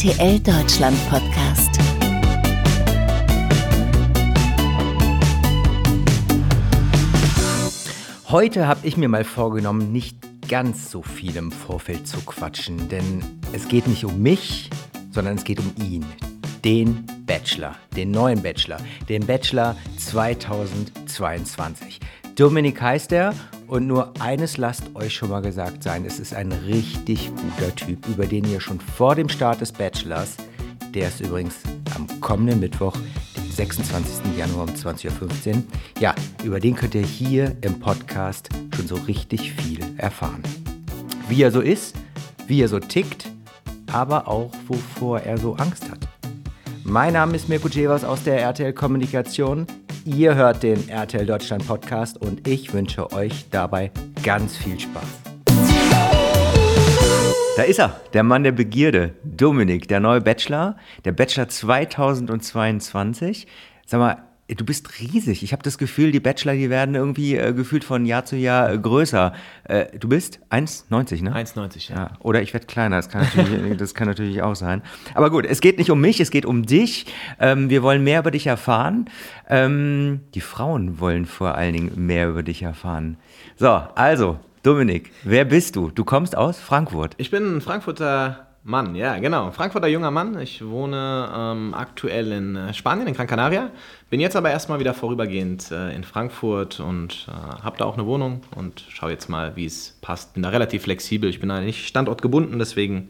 RTL Deutschland Podcast. Heute habe ich mir mal vorgenommen, nicht ganz so viel im Vorfeld zu quatschen, denn es geht nicht um mich, sondern es geht um ihn, den Bachelor, den neuen Bachelor, den Bachelor 2022. Dominik heißt er und nur eines lasst euch schon mal gesagt sein, es ist ein richtig guter Typ, über den ihr schon vor dem Start des Bachelors, der ist übrigens am kommenden Mittwoch, den 26. Januar um 20.15 Uhr, ja, über den könnt ihr hier im Podcast schon so richtig viel erfahren. Wie er so ist, wie er so tickt, aber auch wovor er so Angst hat. Mein Name ist Mirko Jevers aus der RTL Kommunikation. Ihr hört den RTL Deutschland Podcast und ich wünsche euch dabei ganz viel Spaß. Da ist er, der Mann der Begierde, Dominik, der neue Bachelor, der Bachelor 2022. Sag mal, du bist riesig. Ich habe das Gefühl, die Bachelor, die werden irgendwie äh, gefühlt von Jahr zu Jahr äh, größer. Äh, du bist 1,90, ne? 1,90, ja. ja. Oder ich werde kleiner, das kann, natürlich, das kann natürlich auch sein. Aber gut, es geht nicht um mich, es geht um dich. Ähm, wir wollen mehr über dich erfahren. Ähm, die Frauen wollen vor allen Dingen mehr über dich erfahren. So, also, Dominik, wer bist du? Du kommst aus Frankfurt. Ich bin ein Frankfurter Mann, ja, genau. Frankfurter junger Mann. Ich wohne ähm, aktuell in äh, Spanien, in Gran Canaria. Bin jetzt aber erstmal wieder vorübergehend äh, in Frankfurt und äh, habe da auch eine Wohnung und schaue jetzt mal, wie es passt. Bin da relativ flexibel. Ich bin da nicht standortgebunden, deswegen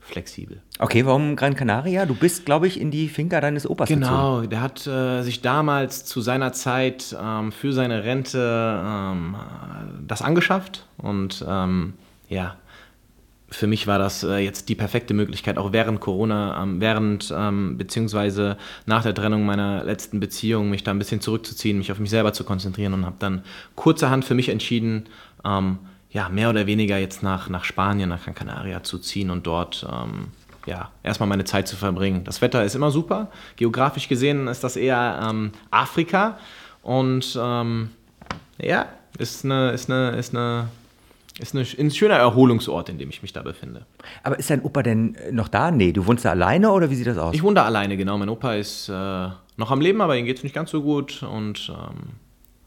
flexibel. Okay, warum Gran Canaria? Du bist, glaube ich, in die Finca deines Opas Genau, gezogen. der hat äh, sich damals zu seiner Zeit ähm, für seine Rente ähm, das angeschafft und ähm, ja, für mich war das äh, jetzt die perfekte Möglichkeit, auch während Corona, ähm, während ähm, beziehungsweise nach der Trennung meiner letzten Beziehung, mich da ein bisschen zurückzuziehen, mich auf mich selber zu konzentrieren und habe dann kurzerhand für mich entschieden, ähm, ja, mehr oder weniger jetzt nach, nach Spanien, nach Gran Canaria zu ziehen und dort ähm, ja, erstmal meine Zeit zu verbringen. Das Wetter ist immer super. Geografisch gesehen ist das eher Afrika und ja, ist eine, ist eine, ist eine ist eine, ein schöner Erholungsort, in dem ich mich da befinde. Aber ist dein Opa denn noch da? Nee, du wohnst da alleine oder wie sieht das aus? Ich wohne da alleine, genau. Mein Opa ist äh, noch am Leben, aber ihm geht es nicht ganz so gut und ähm,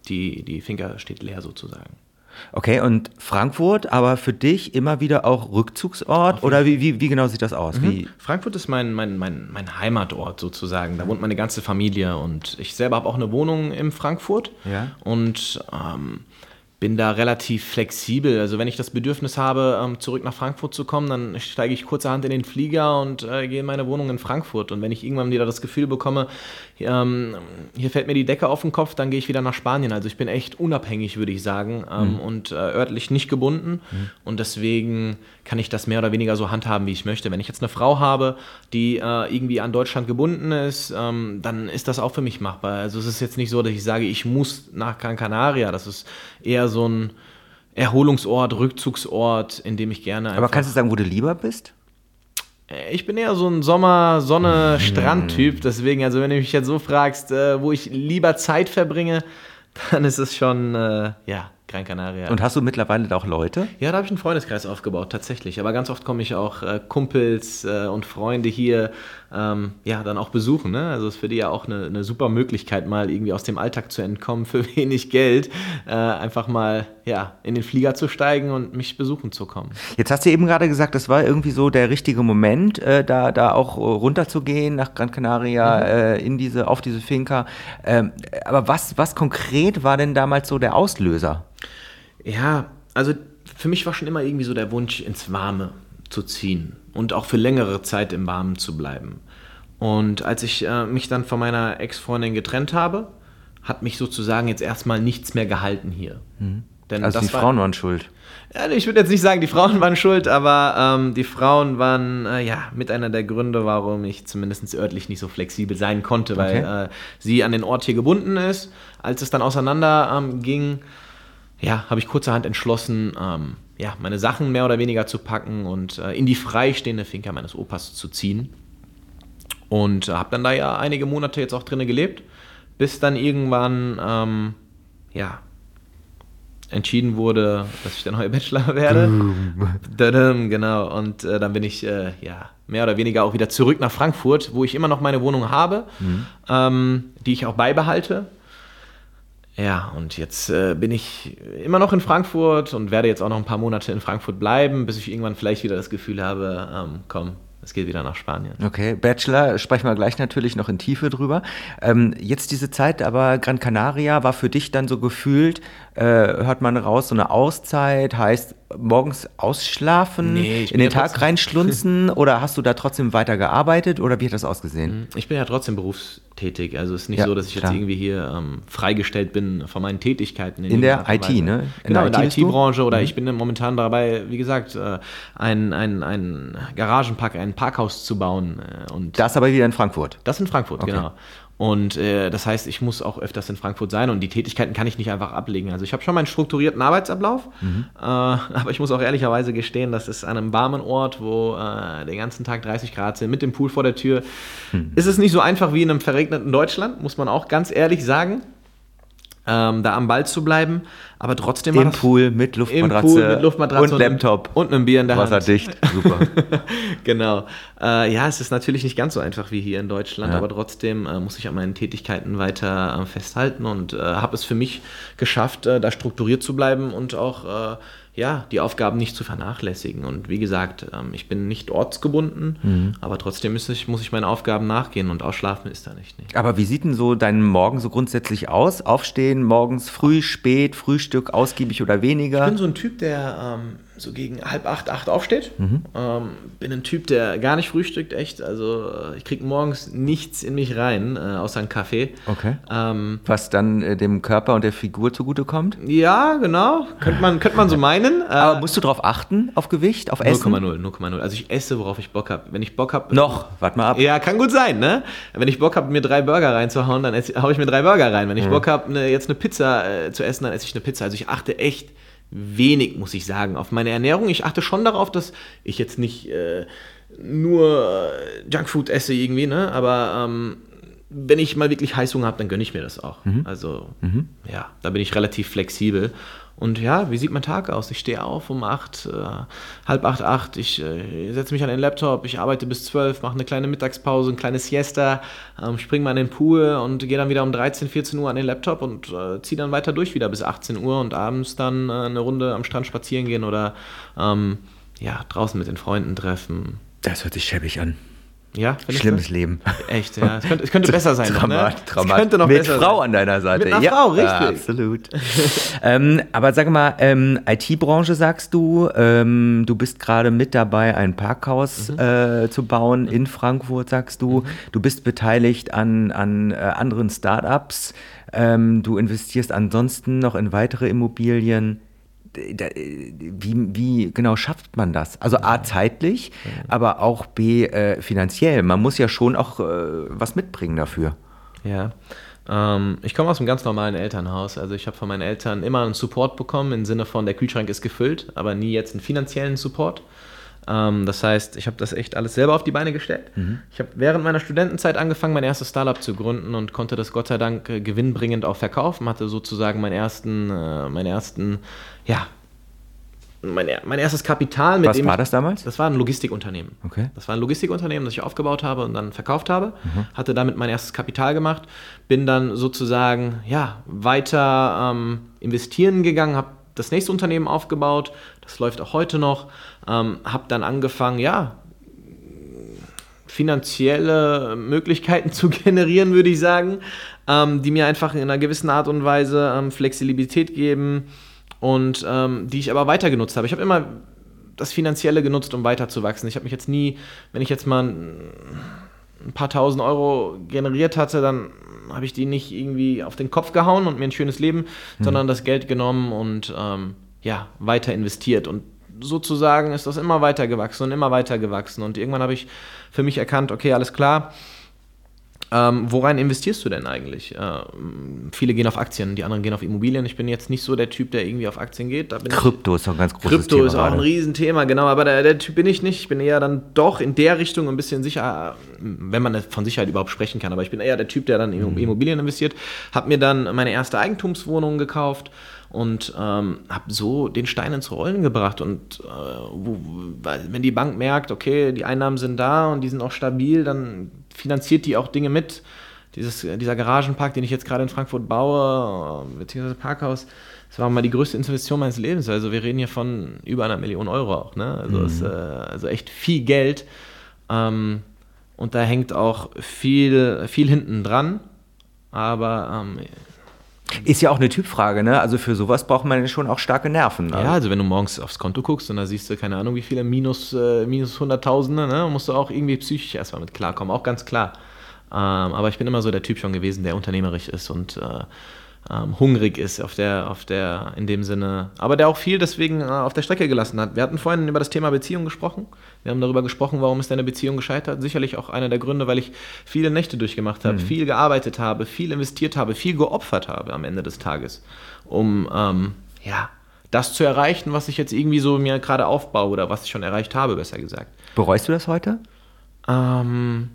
die, die Finca steht leer sozusagen. Okay, und Frankfurt, aber für dich immer wieder auch Rückzugsort oder wie, wie, wie genau sieht das aus? Mhm. Frankfurt ist mein, mein, mein, mein Heimatort sozusagen. Da wohnt meine ganze Familie und ich selber habe auch eine Wohnung in Frankfurt. Ja. Und ähm, bin da relativ flexibel. Also wenn ich das Bedürfnis habe, ähm, zurück nach Frankfurt zu kommen, dann steige ich kurzerhand in den Flieger und äh, gehe in meine Wohnung in Frankfurt. Und wenn ich irgendwann wieder das Gefühl bekomme, ähm, hier fällt mir die Decke auf den Kopf, dann gehe ich wieder nach Spanien. Also ich bin echt unabhängig, würde ich sagen, ähm, mhm. und äh, örtlich nicht gebunden. Mhm. Und deswegen kann ich das mehr oder weniger so handhaben, wie ich möchte. Wenn ich jetzt eine Frau habe, die äh, irgendwie an Deutschland gebunden ist, ähm, dann ist das auch für mich machbar. Also es ist jetzt nicht so, dass ich sage, ich muss nach Gran Canaria. Das ist eher so ein Erholungsort, Rückzugsort, in dem ich gerne. Aber kannst du sagen, wo du lieber bist? Äh, ich bin eher so ein Sommer-, Sonne-, Strand-Typ. Deswegen, also wenn du mich jetzt so fragst, äh, wo ich lieber Zeit verbringe, dann ist es schon, äh, ja, Gran Canaria. Und hast du mittlerweile da auch Leute? Ja, da habe ich einen Freundeskreis aufgebaut, tatsächlich. Aber ganz oft komme ich auch äh, Kumpels äh, und Freunde hier ähm, ja, dann auch besuchen. Ne? Also ist für die ja auch eine, eine, super Möglichkeit, mal irgendwie aus dem Alltag zu entkommen für wenig Geld. Äh, einfach mal ja, in den Flieger zu steigen und mich besuchen zu kommen. Jetzt hast du eben gerade gesagt, das war irgendwie so der richtige Moment, äh, da, da auch runterzugehen nach Gran Canaria, mhm. Äh, in diese, auf diese Finca. Ähm, aber was, was konkret war denn damals so der Auslöser? Ja, also für mich war schon immer irgendwie so der Wunsch, ins Warme zu ziehen und auch für längere Zeit im Warmen zu bleiben. Und als ich äh, mich dann von meiner Ex-Freundin getrennt habe, hat mich sozusagen jetzt erstmal nichts mehr gehalten hier. Mhm. Denn also die war, Frauen waren schuld. Ja, ich würde jetzt nicht sagen, die Frauen waren schuld, aber ähm, die Frauen waren äh, ja mit einer der Gründe, warum ich zumindest örtlich nicht so flexibel sein konnte, weil okay. äh, sie an den Ort hier gebunden ist. Als es dann auseinander ähm, ging, ja, habe ich kurzerhand entschlossen, ähm, ja, meine Sachen mehr oder weniger zu packen und äh, in die freistehende Finca meines Opas zu ziehen. Und äh, habe dann da ja einige Monate jetzt auch drinnen gelebt, bis dann irgendwann, ähm, ja, entschieden wurde, dass ich der neue Bachelor werde. Dadum, genau. Und äh, dann bin ich äh, ja mehr oder weniger auch wieder zurück nach Frankfurt, wo ich immer noch meine Wohnung habe, mhm. ähm, die ich auch beibehalte. Ja, und jetzt äh, bin ich immer noch in Frankfurt und werde jetzt auch noch ein paar Monate in Frankfurt bleiben, bis ich irgendwann vielleicht wieder das Gefühl habe, ähm, komm, es geht wieder nach Spanien. Okay, Bachelor, sprechen wir gleich natürlich noch in Tiefe drüber. Ähm, jetzt diese Zeit, aber Gran Canaria war für dich dann so gefühlt, äh, hört man raus, so eine Auszeit, heißt morgens ausschlafen, nee, in den ja Tag reinschlunzen oder hast du da trotzdem weiter gearbeitet oder wie hat das ausgesehen? Ich bin ja trotzdem berufstätig, also es ist nicht ja, so, dass ich klar. jetzt irgendwie hier ähm, freigestellt bin von meinen Tätigkeiten. In, in der IT, ne? In genau, der in der IT-Branche oder mhm. ich bin momentan dabei, wie gesagt, äh, ein, ein, ein Garagenpark, ein Parkhaus zu bauen. Äh, und das aber wieder in Frankfurt? Das in Frankfurt, okay. genau. Und äh, das heißt, ich muss auch öfters in Frankfurt sein und die Tätigkeiten kann ich nicht einfach ablegen. Also ich habe schon meinen strukturierten Arbeitsablauf, mhm. äh, aber ich muss auch ehrlicherweise gestehen, das ist an einem warmen Ort, wo äh, den ganzen Tag 30 Grad sind, mit dem Pool vor der Tür. Mhm. Ist es nicht so einfach wie in einem verregneten Deutschland, muss man auch ganz ehrlich sagen ähm, da am Ball zu bleiben. Aber trotzdem Im Pool mit Luftmatratze, Pool mit Luftmatratze und, Laptop. Und einem Bier in der Wasserdicht. Hand. Super. genau. Äh, ja, es ist natürlich nicht ganz so einfach wie hier in Deutschland, ja. aber trotzdem äh, muss ich an meinen Tätigkeiten weiter äh, festhalten und äh, habe es für mich geschafft, äh, da strukturiert zu bleiben und auch äh, ja, die Aufgaben nicht zu vernachlässigen. Und wie gesagt, ähm, ich bin nicht ortsgebunden, mhm. aber trotzdem muss ich, muss ich meinen Aufgaben nachgehen und ausschlafen ist da nicht, nicht. Aber wie sieht denn so dein Morgen so grundsätzlich aus? Aufstehen, morgens früh, spät, Frühstück, ausgiebig oder weniger? Ich bin so ein Typ, der ähm, so gegen halb acht, acht aufsteht. Mhm. Ähm, bin ein Typ, der gar nicht frühstückt, echt. Also äh, ich kriege morgens nichts in mich rein, äh, außer einen Kaffee. Okay. Ähm, Was dann äh, dem Körper und der Figur zugutekommt? Ja, genau. Könnte man, könnte man so meinen. Äh, Aber musst du darauf achten, auf Gewicht, auf Essen? 0,0, 0,0. Also ich esse, worauf ich Bock habe. Wenn ich Bock habe... Noch, warte mal ab. Ja, kann gut sein, ne? Wenn ich Bock habe, mir drei Burger reinzuhauen, dann haue ich mir drei Burger rein. Wenn ich mhm. Bock habe, ne, jetzt eine Pizza äh, zu essen, dann esse ich eine Pizza. Also ich achte echt wenig, muss ich sagen, auf meine Ernährung. Ich achte schon darauf, dass ich jetzt nicht äh, nur äh, Junkfood esse irgendwie, ne? aber ähm, wenn ich mal wirklich Heißhunger habe, dann gönne ich mir das auch. Mhm. Also mhm. ja, da bin ich relativ flexibel. Und ja, wie sieht mein Tag aus? Ich stehe auf um acht, äh, halb acht, acht. Ich äh, setze mich an den Laptop, ich arbeite bis zwölf, mache eine kleine Mittagspause, ein kleines Siesta, ähm, springe mal in den Pool und gehe dann wieder um 13, 14 Uhr an den Laptop und äh, ziehe dann weiter durch wieder bis 18 Uhr und abends dann äh, eine Runde am Strand spazieren gehen oder ähm, ja, draußen mit den Freunden treffen. Das hört sich schäbig an. Ja, Schlimmes Leben. Echt, ja. Es könnte, es könnte besser sein. Trauma, noch, ne? Trauma. Es könnte noch Mit besser Frau sein. an deiner Seite. Mit einer ja. Frau, richtig. Absolut. ähm, aber sag mal, ähm, IT-Branche sagst du, ähm, du bist gerade mit dabei, ein Parkhaus mhm. äh, zu bauen mhm. in Frankfurt, sagst du. Mhm. Du bist beteiligt an, an äh, anderen Startups. Ähm, du investierst ansonsten noch in weitere Immobilien wie, wie genau schafft man das? Also A, zeitlich, aber auch B, äh, finanziell. Man muss ja schon auch äh, was mitbringen dafür. Ja. Ähm, ich komme aus einem ganz normalen Elternhaus. Also ich habe von meinen Eltern immer einen Support bekommen im Sinne von, der Kühlschrank ist gefüllt, aber nie jetzt einen finanziellen Support. Ähm, das heißt, ich habe das echt alles selber auf die Beine gestellt. Mhm. Ich habe während meiner Studentenzeit angefangen, mein erstes Startup zu gründen und konnte das Gott sei Dank äh, gewinnbringend auch verkaufen. Hatte sozusagen meinen ersten, äh, meinen ersten, ja, mein, mein erstes Kapital. Was war das damals? Das war ein Logistikunternehmen. Okay. Das war ein Logistikunternehmen, das ich aufgebaut habe und dann verkauft habe. Mhm. Hatte damit mein erstes Kapital gemacht. Bin dann sozusagen ja, weiter ähm, investieren gegangen, habe das nächste Unternehmen aufgebaut. Das läuft auch heute noch. Ähm, habe dann angefangen, ja, finanzielle Möglichkeiten zu generieren, würde ich sagen, ähm, die mir einfach in einer gewissen Art und Weise ähm, Flexibilität geben und ähm, die ich aber weiter genutzt habe. Ich habe immer das Finanzielle genutzt, um weiter zu wachsen. Ich habe mich jetzt nie, wenn ich jetzt mal ein paar tausend Euro generiert hatte, dann habe ich die nicht irgendwie auf den Kopf gehauen und mir ein schönes Leben, mhm. sondern das Geld genommen und ähm, ja, weiter investiert. Und sozusagen ist das immer weiter gewachsen und immer weiter gewachsen. Und irgendwann habe ich für mich erkannt, okay, alles klar, Ähm, worein investierst du denn eigentlich? Äh, viele gehen auf Aktien, die anderen gehen auf Immobilien. Ich bin jetzt nicht so der Typ, der irgendwie auf Aktien geht. Krypto ist doch ein ganz großes Krypto Thema. Krypto ist auch ein Riesenthema, genau. Aber der, der, Typ bin ich nicht. Ich bin eher dann doch in der Richtung ein bisschen sicher, wenn man von Sicherheit überhaupt sprechen kann. Aber ich bin eher der Typ, der dann in mhm. Immobilien investiert. Habe mir dann meine erste Eigentumswohnung gekauft und ähm, habe so den Stein ins Rollen gebracht. Und äh, wo, wenn die Bank merkt, okay, die Einnahmen sind da und die sind auch stabil, dann finanziert die auch Dinge mit. Dieses, dieser Garagenpark, den ich jetzt gerade in Frankfurt baue, beziehungsweise Parkhaus, das war mal die größte Investition meines Lebens. Also wir reden hier von über einer Million Euro auch. Ne? Also, mhm. ist, äh, also echt viel Geld. Ähm, und da hängt auch viel, viel hinten dran. Aber ähm, ist ja auch eine Typfrage, ne? Also für sowas braucht man schon auch starke Nerven. Ne? Ja, also wenn du morgens aufs Konto guckst und da siehst du, keine Ahnung, wie viele, minus, äh, minus Hunderttausende, ne? musst du auch irgendwie psychisch erstmal mit klarkommen, auch ganz klar. Ähm, aber ich bin immer so der Typ schon gewesen, der unternehmerisch ist und äh, ähm, hungrig ist auf der, auf der, in dem Sinne, aber der auch viel deswegen äh, auf der Strecke gelassen hat. Wir hatten vorhin über das Thema Beziehung gesprochen. Wir haben darüber gesprochen, warum ist deine Beziehung gescheitert. Sicherlich auch einer der Gründe, weil ich viele Nächte durchgemacht habe, mhm. viel gearbeitet habe, viel investiert habe, viel geopfert habe am Ende des Tages, um ähm, ja, das zu erreichen, was ich jetzt irgendwie so mir gerade aufbaue oder was ich schon erreicht habe, besser gesagt. Bereust du das heute? Ähm,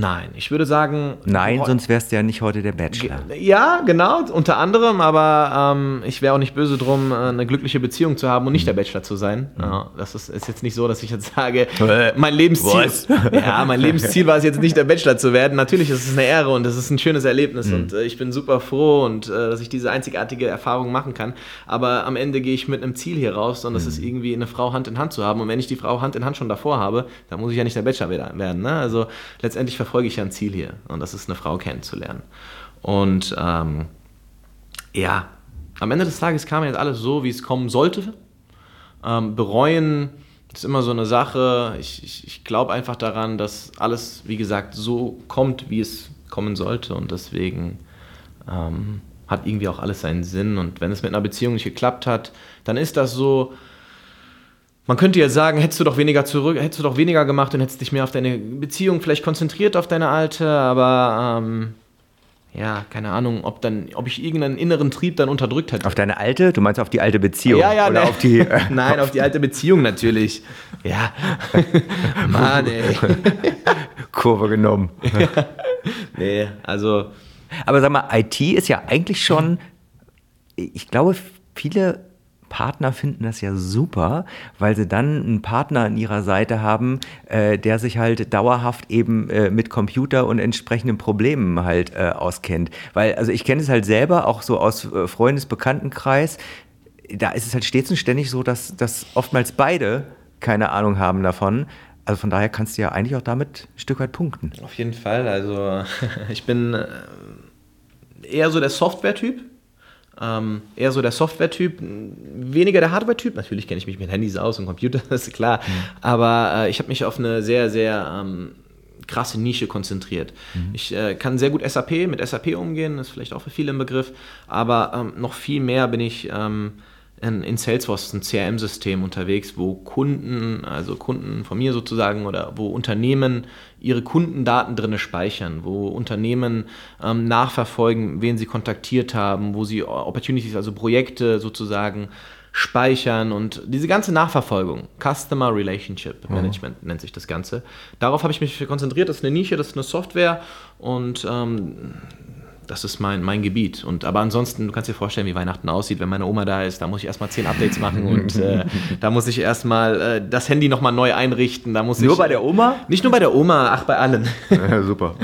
Nein, ich würde sagen. Nein, sonst wärst du ja nicht heute der Bachelor. Ja, genau, unter anderem, aber ähm, ich wäre auch nicht böse drum, äh, eine glückliche Beziehung zu haben und nicht mhm. der Bachelor zu sein. Mhm. Ja, das ist, ist, jetzt nicht so, dass ich jetzt sage, mein Lebensziel. Ja, mein Lebensziel war es jetzt nicht, der Bachelor zu werden. Natürlich ist es eine Ehre und es ist ein schönes Erlebnis mhm. und äh, ich bin super froh und äh, dass ich diese einzigartige Erfahrung machen kann. Aber am Ende gehe ich mit einem Ziel hier raus und das mhm. ist irgendwie eine Frau Hand in Hand zu haben. Und wenn ich die Frau Hand in Hand schon davor habe, dann muss ich ja nicht der Bachelor werden. Ne? Also letztendlich verfolge ich ja ein Ziel hier und das ist eine Frau kennenzulernen. Und ähm, ja, am Ende des Tages kam jetzt alles so, wie es kommen sollte. Ähm, bereuen ist immer so eine Sache. Ich, ich, ich glaube einfach daran, dass alles, wie gesagt, so kommt, wie es kommen sollte. Und deswegen ähm, hat irgendwie auch alles seinen Sinn. Und wenn es mit einer Beziehung nicht geklappt hat, dann ist das so. Man könnte ja sagen, hättest du doch weniger zurück, hättest du doch weniger gemacht und hättest dich mehr auf deine Beziehung vielleicht konzentriert auf deine alte, aber ähm, ja, keine Ahnung, ob dann, ob ich irgendeinen inneren Trieb dann unterdrückt hätte. Auf deine alte? Du meinst auf die alte Beziehung? Ja, ja, oder ne. auf die. Äh, Nein, auf die alte Beziehung natürlich. Ja. Mann, ey. Kurve genommen. nee, also. Aber sag mal, IT ist ja eigentlich schon, ich glaube, viele Partner finden das ja super, weil sie dann einen Partner an ihrer Seite haben, äh, der sich halt dauerhaft eben äh, mit Computer und entsprechenden Problemen halt äh, auskennt. Weil, also ich kenne es halt selber, auch so aus äh, Freundesbekanntenkreis, da ist es halt stets und ständig so, dass, dass oftmals beide keine Ahnung haben davon. Also von daher kannst du ja eigentlich auch damit ein Stück weit punkten. Auf jeden Fall. Also ich bin äh, eher so der Software-Typ ähm, eher so der Software-Typ, weniger der Hardware-Typ. Natürlich kenne ich mich mit Handys aus und Computern, das ist klar. Mhm. Aber äh, ich habe mich auf eine sehr, sehr ähm, krasse Nische konzentriert. Mhm. Ich äh, kann sehr gut SAP, mit SAP umgehen, das ist vielleicht auch für viele ein Begriff. Aber ähm, noch viel mehr bin ich ähm, in, in Salesforce ein CRM-System unterwegs, wo Kunden, also Kunden von mir sozusagen, oder wo Unternehmen ihre Kundendaten drin speichern, wo Unternehmen ähm, nachverfolgen, wen sie kontaktiert haben, wo sie Opportunities, also Projekte sozusagen speichern und diese ganze Nachverfolgung, Customer Relationship mhm. Management mhm. nennt sich das Ganze. Darauf habe ich mich konzentriert. Das ist eine Nische, das ist eine Software und ähm, das ist mein, mein Gebiet. Und, aber ansonsten, du kannst dir vorstellen, wie Weihnachten aussieht, wenn meine Oma da ist. Da muss ich erstmal zehn Updates machen und äh, da muss ich erstmal äh, das Handy nochmal neu einrichten. Da muss nur ich, bei der Oma? Nicht nur bei der Oma, ach, bei allen. Ja, super.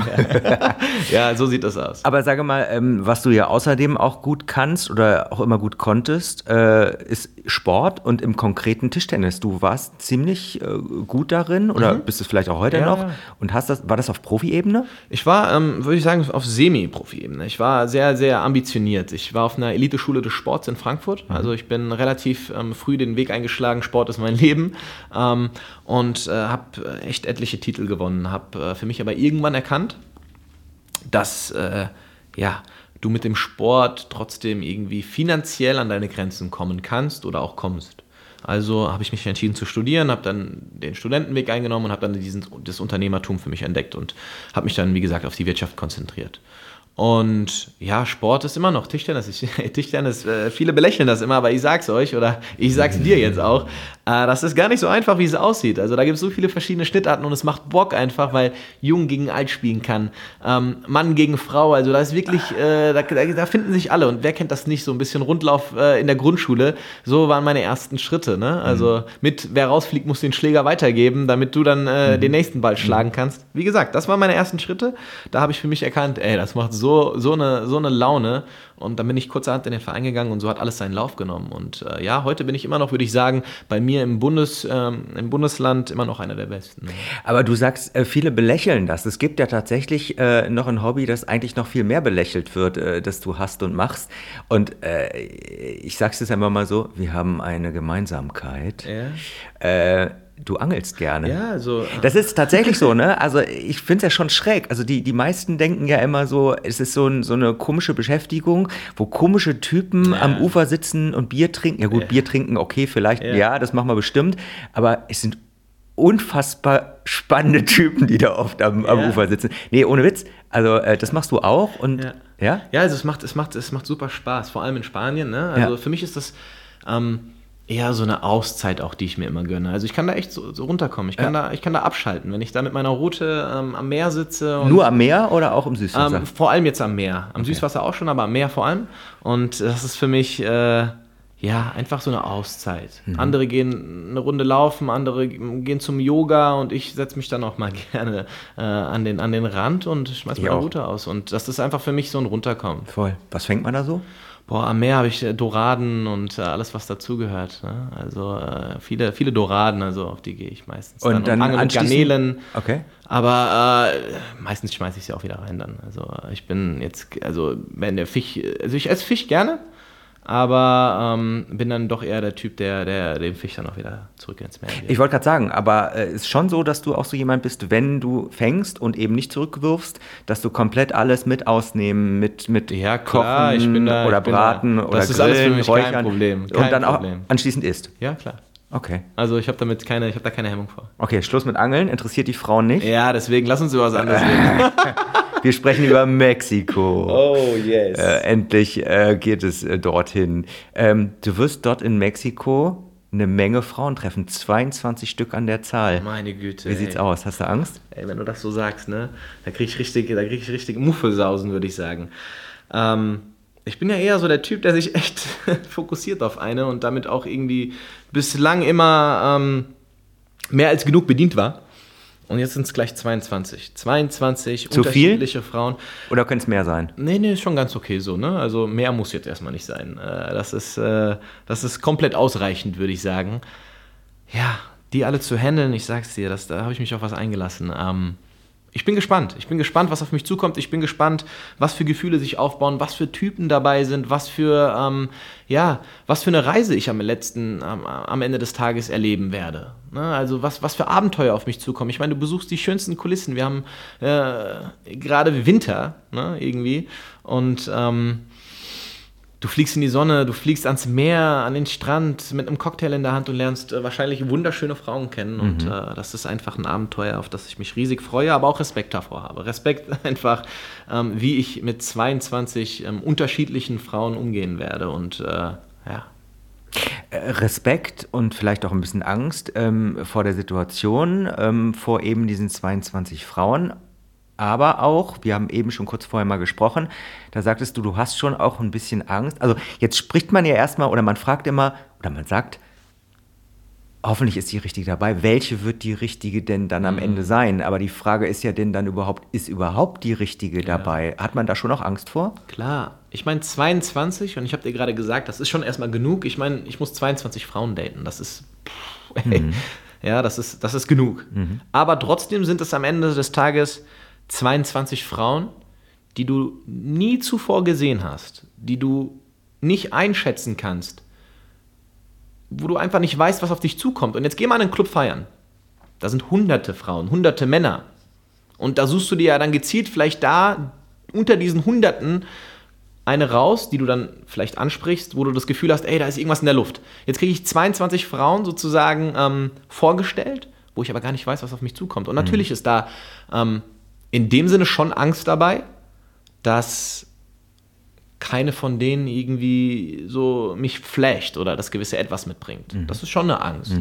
ja, so sieht das aus. Aber sage mal, ähm, was du ja außerdem auch gut kannst oder auch immer gut konntest, äh, ist Sport und im konkreten Tischtennis. Du warst ziemlich äh, gut darin oder mhm. bist es vielleicht auch heute ja. noch? Und hast das, war das auf Profi-Ebene? Ich war, ähm, würde ich sagen, auf Semi-Profi-Ebene. Ebene. Ich war sehr, sehr ambitioniert. Ich war auf einer Eliteschule des Sports in Frankfurt. Mhm. Also ich bin relativ ähm, früh den Weg eingeschlagen, Sport ist mein Leben. Ähm, und äh, habe echt etliche Titel gewonnen. Habe äh, für mich aber irgendwann erkannt, dass äh, ja, du mit dem Sport trotzdem irgendwie finanziell an deine Grenzen kommen kannst oder auch kommst. Also habe ich mich entschieden zu studieren, habe dann den Studentenweg eingenommen und habe dann diesen, das Unternehmertum für mich entdeckt und habe mich dann, wie gesagt, auf die Wirtschaft konzentriert. Und ja, Sport ist immer noch Tischtennis. Ich, Tischtennis, äh, viele belächeln das immer, aber ich sag's euch oder ich sag's dir jetzt auch. Äh, das ist gar nicht so einfach, wie es aussieht. Also da gibt es so viele verschiedene Schnittarten und es macht Bock einfach, weil Jung gegen Alt spielen kann. Ähm, Mann gegen Frau, also da ist wirklich, äh, da, da, finden sich alle. Und wer kennt das nicht? So ein bisschen Rundlauf äh, in der Grundschule. So waren meine ersten Schritte. Ne? Also mhm. mit wer rausfliegt, muss den Schläger weitergeben, damit du dann äh, mhm. den nächsten Ball schlagen kannst. Wie gesagt, das waren meine ersten Schritte. Da habe ich für mich erkannt, ey, das macht so so, so, eine, so eine Laune. Und dann bin ich kurzerhand in den Verein gegangen und so hat alles seinen Lauf genommen. Und äh, ja, heute bin ich immer noch, würde ich sagen, bei mir im, Bundes, ähm, im Bundesland immer noch einer der Besten. Aber du sagst, äh, viele belächeln das. Es gibt ja tatsächlich äh, noch ein Hobby, das eigentlich noch viel mehr belächelt wird, äh, das du hast und machst. Und äh, ich sag's jetzt einmal mal so, wir haben eine Gemeinsamkeit. Ja. Äh, du angelst gerne. Ja, also. Das ist tatsächlich so, ne? Also ich finde es ja schon schräg. Also die, die meisten denken ja immer so, es ist so, ein, so eine komische Beschäftigung, wo komische Typen ja. am Ufer sitzen und Bier trinken. Ja gut, ja. Bier trinken, okay, vielleicht, ja. ja, das machen wir bestimmt. Aber es sind unfassbar spannende Typen, die da oft am, am Ufer sitzen. Nee, ohne Witz. Also äh, das machst du auch und ja? Ja, also es macht, es macht, es macht super Spaß, vor allem in Spanien, ne? Also für mich ist das. Ähm, eher so eine Auszeit auch, die ich mir immer gönne. Also ich kann da echt so, so runterkommen. Ich kann, ja. da, ich kann da abschalten, wenn ich da mit meiner Route ähm, am Meer sitze. Nur am Meer oder auch im Süßwasser? Ähm, vor allem jetzt am Meer. Am okay. Süßwasser auch schon, aber am Meer vor allem. Und das ist für mich äh, ja einfach so eine Auszeit. Mhm. Andere gehen eine Runde laufen, andere gehen zum Yoga und ich setze mich dann auch mal gerne äh, an, den, an den Rand und schmeiß meine Route aus. Und das ist einfach für mich so ein Runterkommen. Voll. Was fängt man da so? Boah, am Meer habe ich äh, Doraden und äh, alles, was dazugehört. Ne? Also äh, viele, viele Doraden, also auf die gehe ich meistens. Und dann, dann und Garnelen. Okay. Aber äh, meistens schmeiße ich sie auch wieder rein dann. Also ich bin jetzt, also wenn der Fisch, also ich esse Fisch gerne, aber ähm, bin dann doch eher der Typ, der, der den Fisch dann auch wieder zurück ins Meer geht. Ich wollte gerade sagen, aber es äh, ist schon so, dass du auch so jemand bist, wenn du fängst und eben nicht zurückwirfst, dass du komplett alles mit ausnehmen, mit, mit ja, klar, Kochen da, oder Braten da. oder das Grillen, ist alles für mich Räuchern kein Problem. Kein und dann Problem. auch anschließend isst. Ja, klar. Okay. Also ich habe damit keine, ich habe da keine Hemmung vor. Okay, Schluss mit Angeln. Interessiert die Frauen nicht? Ja, deswegen lass uns über was anderes reden. Wir sprechen über Mexiko. Oh, yes. Äh, endlich äh, geht es äh, dorthin. Ähm, du wirst dort in Mexiko eine Menge Frauen treffen. 22 Stück an der Zahl. Meine Güte. Wie sieht's ey. aus? Hast du Angst? Ey, wenn du das so sagst, ne? Da krieg ich richtig, da krieg ich richtig Muffelsausen, würde ich sagen. Ähm, ich bin ja eher so der Typ, der sich echt fokussiert auf eine und damit auch irgendwie bislang immer ähm, mehr als genug bedient war. Und jetzt sind es gleich 22. 22 Zu unterschiedliche viel? Frauen. Oder könnte es mehr sein? Nee, nee, ist schon ganz okay so, ne? Also mehr muss jetzt erstmal nicht sein. Äh, das ist, äh, das ist komplett ausreichend, würde ich sagen. Ja, die alle zu handeln, ich sag's dir, das, da habe ich mich auf was eingelassen. Ähm, ich bin gespannt. Ich bin gespannt, was auf mich zukommt. Ich bin gespannt, was für Gefühle sich aufbauen, was für Typen dabei sind, was für, ähm, ja, was für eine Reise ich am letzten, ähm, am Ende des Tages erleben werde. Ne? Also was, was für Abenteuer auf mich zukommen. Ich meine, du besuchst die schönsten Kulissen. Wir haben äh, gerade Winter, ne, irgendwie. Und ähm, du fliegst in die Sonne, du fliegst ans Meer, an den Strand mit einem Cocktail in der Hand und lernst äh, wahrscheinlich wunderschöne Frauen kennen. Mhm. Und äh, das ist einfach ein Abenteuer, auf das ich mich riesig freue, aber auch Respekt davor habe. Respekt einfach, ähm, wie ich mit 22 ähm, unterschiedlichen Frauen umgehen werde. Und äh, ja. Äh, Respekt und vielleicht auch ein bisschen Angst ähm, vor der Situation, ähm, vor eben diesen 22 Frauen aber auch, wir haben eben schon kurz vorher mal gesprochen, da sagtest du, du hast schon auch ein bisschen Angst. Also jetzt spricht man ja erstmal oder man fragt immer oder man sagt, hoffentlich ist die richtige dabei. Welche wird die richtige denn dann am mhm. Ende sein? Aber die Frage ist ja denn dann überhaupt, ist überhaupt die richtige Klar. dabei? Hat man da schon auch Angst vor? Klar. Ich meine 22 und ich habe dir gerade gesagt, das ist schon erstmal genug. Ich meine, ich muss 22 Frauen daten. Das ist, pff, mhm. ja, das ist, das ist genug. Mhm. Aber trotzdem sind es am Ende des Tages 22 Frauen, die du nie zuvor gesehen hast, die du nicht einschätzen kannst, wo du einfach nicht weißt, was auf dich zukommt. Und jetzt geh mal in einen Club feiern. Da sind hunderte Frauen, hunderte Männer. Und da suchst du dir ja dann gezielt vielleicht da unter diesen Hunderten eine raus, die du dann vielleicht ansprichst, wo du das Gefühl hast, ey, da ist irgendwas in der Luft. Jetzt kriege ich 22 Frauen sozusagen ähm, vorgestellt, wo ich aber gar nicht weiß, was auf mich zukommt. Und natürlich ist da ähm, in dem Sinne schon Angst dabei, dass keine von denen irgendwie so mich flasht oder das gewisse Etwas mitbringt. Das ist schon eine Angst.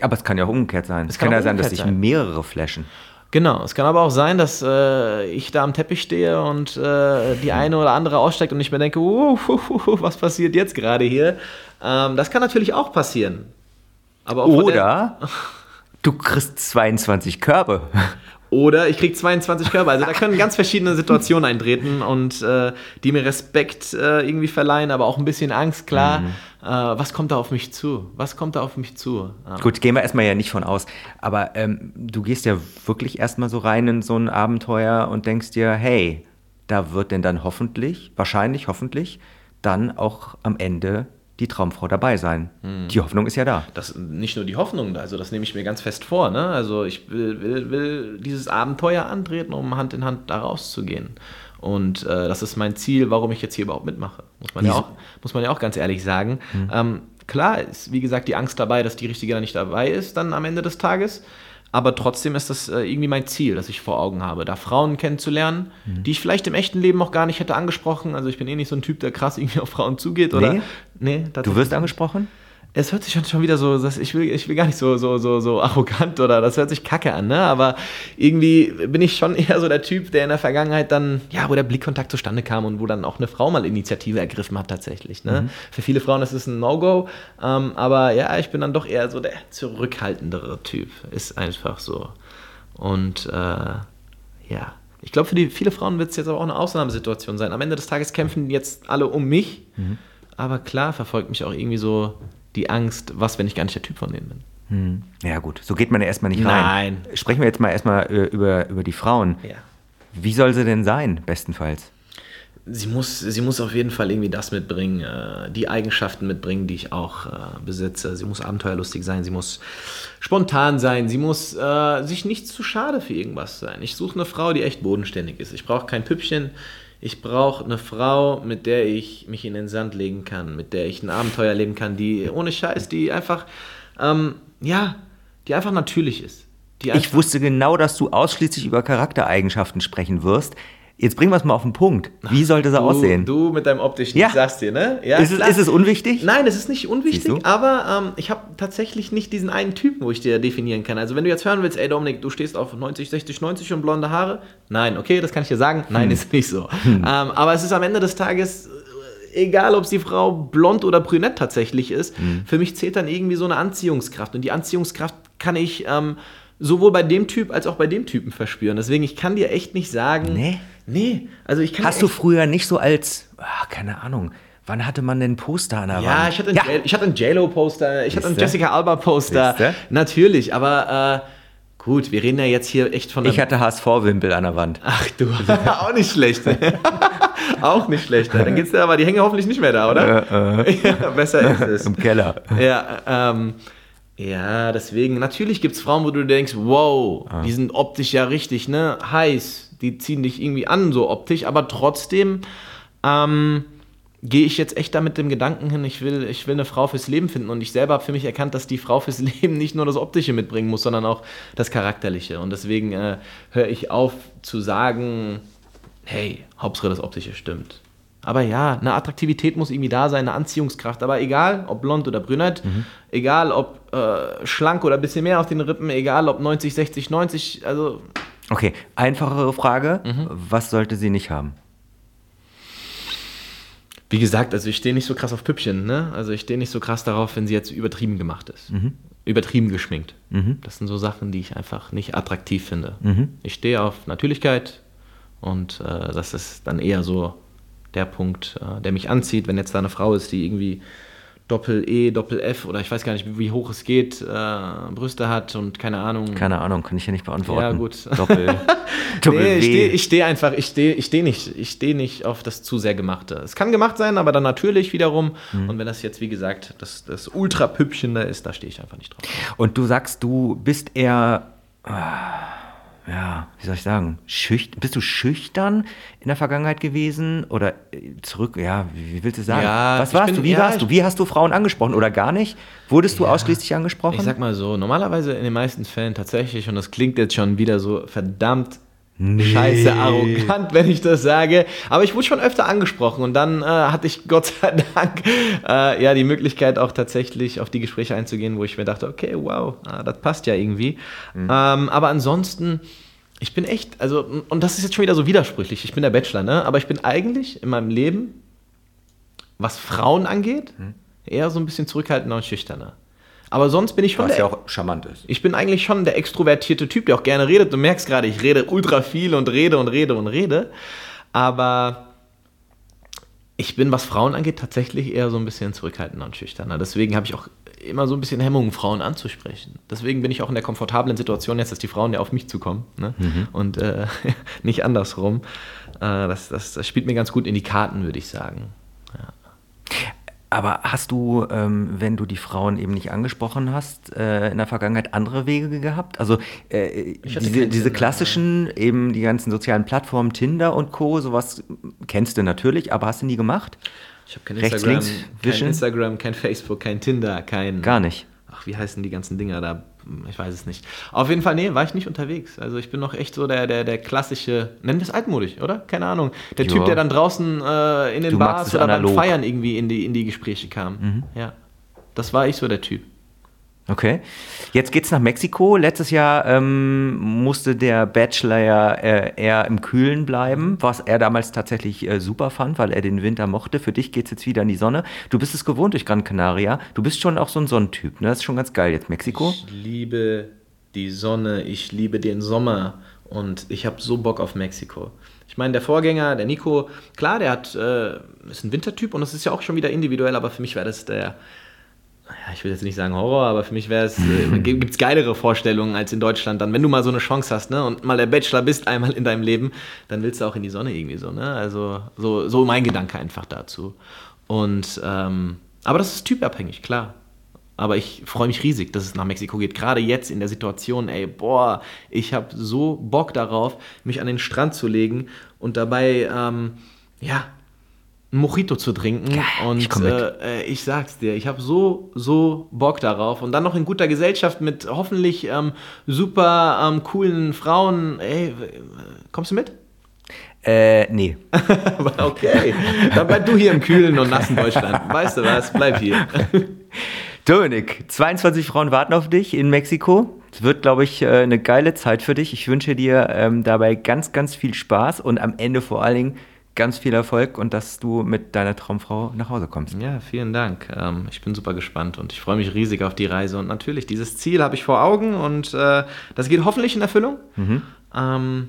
Aber es kann ja auch umgekehrt sein. Es kann kann, ja sein, dass sich mehrere flashen. Genau, es kann aber auch sein, dass äh, ich da am Teppich stehe und äh, die eine oder andere aussteigt und ich mir denke, uh, uh, uh, uh, was passiert jetzt gerade hier? Ähm, das kann natürlich auch passieren. Aber auch Oder du kriegst 22 Körbe. Oder ich krieg 22 Körper. Also da können ganz verschiedene Situationen eintreten und äh, die mir Respekt äh, irgendwie verleihen, aber auch ein bisschen Angst, klar. Äh, was kommt da auf mich zu? Was kommt da auf mich zu? Ähm, Gut, gehen wir erstmal ja nicht von aus. Aber ähm, du gehst ja wirklich erstmal so rein in so ein Abenteuer und denkst dir, hey, da wird denn dann hoffentlich, wahrscheinlich, hoffentlich, dann auch am Ende die Traumfrau dabei sein. Die Hoffnung ist ja da. das nicht nur die Hoffnung, also das nehme ich mir ganz fest vor. Ne? Also ich will, will, will dieses Abenteuer antreten, um Hand in Hand da rauszugehen. Und äh, das ist mein Ziel, warum ich jetzt hier überhaupt mitmache. Muss man, ja auch, muss man ja auch ganz ehrlich sagen. Ähm, klar ist, wie gesagt, die Angst dabei, dass die Richtige dann nicht dabei ist, dann am Ende des Tages. Aber trotzdem ist das äh, irgendwie mein Ziel, das ich vor Augen habe, da Frauen kennenzulernen, die ich vielleicht im echten Leben noch gar nicht hätte angesprochen. Also ich bin eh nicht so ein Typ, der krass irgendwie auf Frauen zugeht. Oder? Nee? Nee, Du wirst angesprochen? es hört sich schon- wieder so, ich will, ich will gar nicht so, so, so, so arrogant oder das hört sich kacke an, ne? Aber irgendwie bin ich schon eher so der Typ, der in der Vergangenheit dann, ja, wo der Blickkontakt zustande kam und wo dann auch eine Frau mal Initiative ergriffen hat tatsächlich. Ne? Für viele Frauen ist es ein No-Go, ähm, aber ja, ich bin dann doch eher so der zurückhaltendere Typ. Ist einfach so. Und äh, ja. Ich glaube, für die, viele Frauen wird es jetzt aber auch eine Ausnahmesituation sein. Am Ende des Tages kämpfen jetzt alle um mich. Aber klar verfolgt mich auch irgendwie so die Angst, was, wenn ich gar nicht der Typ von denen bin. Hm. Ja gut, so geht man ja erstmal nicht rein. Nein. Sprechen wir jetzt mal erstmal äh, über, über die Frauen. Ja. Wie soll sie denn sein, bestenfalls? Sie muss, sie muss auf jeden Fall irgendwie das mitbringen, äh, die Eigenschaften mitbringen, die ich auch äh, besitze. Sie muss abenteuerlustig sein, sie muss spontan sein, sie muss äh, sich nicht zu schade für irgendwas sein. Ich suche eine Frau, die echt bodenständig ist. Ich brauche kein Püppchen. Ich brauche eine Frau, mit der ich mich in den Sand legen kann, mit der ich ein Abenteuer erleben kann, die ohne Scheiß, die einfach, ähm, ja, die einfach natürlich ist. Die Ich einfach- wusste genau, dass du ausschließlich über Charaktereigenschaften sprechen wirst. Jetzt bringen wir es mal auf den Punkt. Wie sollte du, aussehen? Du mit deinem optischen, Ja. ich sag's dir, ne? Ja, ist, es, ist es unwichtig? Nein, es ist nicht unwichtig, aber ähm, ich habe tatsächlich nicht diesen einen Typen, wo ich dir definieren kann. Also wenn du jetzt hören willst, ey Dominik, du stehst auf 90, 60, 90 und blonde Haare. Nein, okay, das kann ich dir sagen. Nein, Hm. ist nicht so. Ähm, aber es ist am Ende des Tages, äh, egal ob es die Frau blond oder brünett tatsächlich ist, Hm. für mich zählt dann irgendwie so eine Anziehungskraft. Und die Anziehungskraft kann ich ähm, sowohl bei dem Typ als auch bei dem Typen verspüren. Deswegen, ich kann dir echt nicht sagen. Nee? Nee, also ich kann Hast du früher nicht so als, ah, keine Ahnung, wann hatte man denn Poster an der Ja, Wand? ich hatte ein, J- ich hatte ein J-Lo-Poster, ich hatte ein Siehste? Jessica Alba-Poster. Siehste? Natürlich, aber äh, gut, wir reden ja jetzt hier echt von. Ich hatte HSV-Wimpel an der Wand. Ach du, auch nicht schlecht. auch nicht schlecht. Dann geht's dir aber, die hängen hoffentlich nicht mehr da, oder? ja, besser ist es. Im Keller. Ja, ähm, ja, deswegen, natürlich gibt es Frauen, wo du denkst, wow, Ah. die sind optisch ja richtig, ne, heiß, die ziehen dich irgendwie an, so optisch, aber trotzdem ähm, gehe ich jetzt echt da mit dem Gedanken hin, ich will, ich will eine Frau fürs Leben finden und ich selber habe für mich erkannt, dass die Frau fürs Leben nicht nur das Optische mitbringen muss, sondern auch das Charakterliche und deswegen äh, höre ich auf zu sagen, hey, Hauptsache das Optische stimmt. Aber ja, eine Attraktivität muss irgendwie da sein, eine Anziehungskraft. Aber egal, ob blond oder brünett, egal ob äh, schlank oder ein bisschen mehr auf den Rippen, egal ob 90, 60, 90, also Okay, einfachere Frage. Mhm. Was sollte sie nicht haben? wie gesagt, also ich stehe nicht so krass auf Püppchen, ne? Also ich stehe nicht so krass darauf, wenn sie jetzt übertrieben gemacht ist. Übertrieben geschminkt. Das sind so Sachen, die ich einfach nicht attraktiv finde. Ich stehe auf Natürlichkeit und äh, das ist dann eher so der Punkt, äh, der mich anzieht, wenn jetzt da eine Frau ist, die irgendwie Doppel-E, Doppel-F oder ich weiß gar nicht, wie, hoch es geht, äh, Brüste hat und keine Ahnung. Keine Ahnung, kann ich hier nicht beantworten. Ja, gut. Doppel. Doppel Nee, ich stehe steh einfach, ich stehe ich steh nicht, ich steh nicht auf das zu sehr Gemachte. Es kann gemacht sein, aber dann natürlich wiederum. Mhm. Und wenn das jetzt, wie gesagt, das, das Ultra-Püppchen da ist, da stehe ich einfach nicht drauf. Und du sagst, du bist eher. ah, ja, wie soll ich sagen, schüchtern, bist du schüchtern in der Vergangenheit gewesen oder äh, zurück, ja, wie, willst du sagen? Ja, Was warst bin- du, wie ja, warst du, wie hast du Frauen angesprochen oder gar nicht? Wurdest du ausschließlich angesprochen? Ich sag mal so, normalerweise in den meisten Fällen tatsächlich, und das klingt jetzt schon wieder so verdammt scheiße arrogant, wenn ich das sage, aber ich wurde schon öfter angesprochen und dann äh, hatte ich Gott sei Dank äh, ja die Möglichkeit auch tatsächlich auf die Gespräche einzugehen, wo ich mir dachte, okay, wow, ah, das passt ja irgendwie. Ähm, aber ansonsten, ich bin echt, also, und das ist jetzt schon wieder so widersprüchlich, ich bin der Bachelor, ne? aber ich bin eigentlich in meinem Leben, was Frauen angeht, eher so ein bisschen zurückhaltender und schüchterner. Aber sonst bin ich schon was ja auch charmant ist. ich bin eigentlich schon der extrovertierte Typ, der auch gerne redet. Du merkst gerade, ich rede ultra viel und rede und rede und rede. Aber ich bin, was Frauen angeht, tatsächlich eher so ein bisschen zurückhaltender und schüchterner. Deswegen habe ich auch immer so ein bisschen Hemmungen, Frauen anzusprechen. Deswegen bin ich auch in der komfortablen Situation jetzt, dass die Frauen ja auf mich zukommen. Ne? Und äh, nicht andersrum. Äh, das, das, das spielt mir ganz gut in die Karten, würde ich sagen. Aber hast du, ähm, wenn du die Frauen eben nicht angesprochen hast, äh, in der Vergangenheit andere Wege gehabt? Also äh, diese, diese klassischen, eben die ganzen sozialen Plattformen, Tinder und Co., sowas kennst du natürlich, aber hast du nie gemacht? Ich habe kein Rechts, Instagram, links, kein? Instagram, kein Facebook, kein Tinder, kein... Gar nicht. ach, wie heißen die ganzen Dinger da? Ich weiß es nicht. Auf jeden Fall, nee, war ich nicht unterwegs. Also ich bin noch echt so der, der, der klassische, nennen wir es altmodisch, oder? Keine Ahnung. Der Ja. Typ, der dann draußen äh, in den Du Bars oder beim analog. Mhm. Feiern irgendwie in die, in die Gespräche kam. Ja. Das war ich so der Typ. Okay. Jetzt geht's nach Mexiko. Letztes Jahr ähm, musste der Bachelor ja äh, eher im Kühlen bleiben, was er damals tatsächlich äh, super fand, weil er den Winter mochte. Für dich geht's jetzt wieder in die Sonne. Du bist es gewohnt durch Gran Canaria. Du bist schon auch so ein Sonnentyp, ne? Das ist schon ganz geil jetzt Mexiko. Ich liebe die Sonne, ich liebe den Sommer und ich habe so Bock auf Mexiko. Ich meine, der Vorgänger, der Nico, klar, der hat, äh, ist ein Wintertyp und das ist ja auch schon wieder individuell, aber für mich wäre das der, ja, ich will jetzt nicht sagen Horror, aber für mich wäre es, äh, gibt es geilere Vorstellungen als in Deutschland. Dann, wenn du mal so eine Chance hast, ne, und mal der Bachelor bist einmal in deinem Leben, dann willst du auch in die Sonne irgendwie so, ne? Also so, so mein Gedanke einfach dazu. Und ähm, aber das ist typabhängig, klar. Aber ich freue mich riesig, dass es nach Mexiko geht. Gerade jetzt in der Situation, ey, boah, ich habe so Bock darauf, mich an den Strand zu legen und dabei, ähm, ja, Mojito zu trinken. und ich. Äh, äh, ich sag's dir, ich habe so, so Bock darauf. Und dann noch in guter Gesellschaft mit hoffentlich ähm, super ähm, coolen Frauen. Ey, kommst du mit? Äh, nee. Okay. Dann bleib du hier im kühlen und nassen Deutschland. Weißt du was? Bleib hier. Dominik, 22 Frauen warten auf dich in Mexiko. Es wird, glaube ich, äh, eine geile Zeit für dich. Ich wünsche dir ähm, dabei ganz, ganz viel Spaß und am Ende vor allen Dingen ganz viel Erfolg und dass du mit deiner Traumfrau nach Hause kommst. Ja, vielen Dank. Ähm, ich bin super gespannt und ich freue mich riesig auf die Reise. Und natürlich, dieses Ziel habe ich vor Augen und äh, das geht hoffentlich in Erfüllung. Ähm,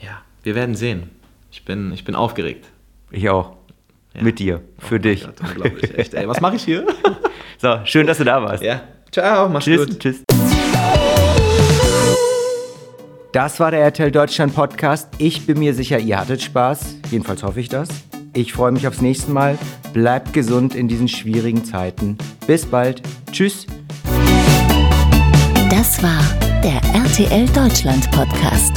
ja, wir werden sehen. Ich bin, ich bin aufgeregt. Ich auch. Ja. Mit dir. Für dich. Gott, unglaublich, echt. Ey, was mache ich hier? So, schön, dass du da warst. ja. Ciao, mach's Tschüss. gut. Tschüss. Das war der RTL Deutschland Podcast. Ich bin mir sicher, ihr hattet Spaß. Jedenfalls hoffe ich das. Ich freue mich aufs nächste Mal. Bleibt gesund in diesen schwierigen Zeiten. Bis bald. Tschüss. Das war der RTL Deutschland Podcast.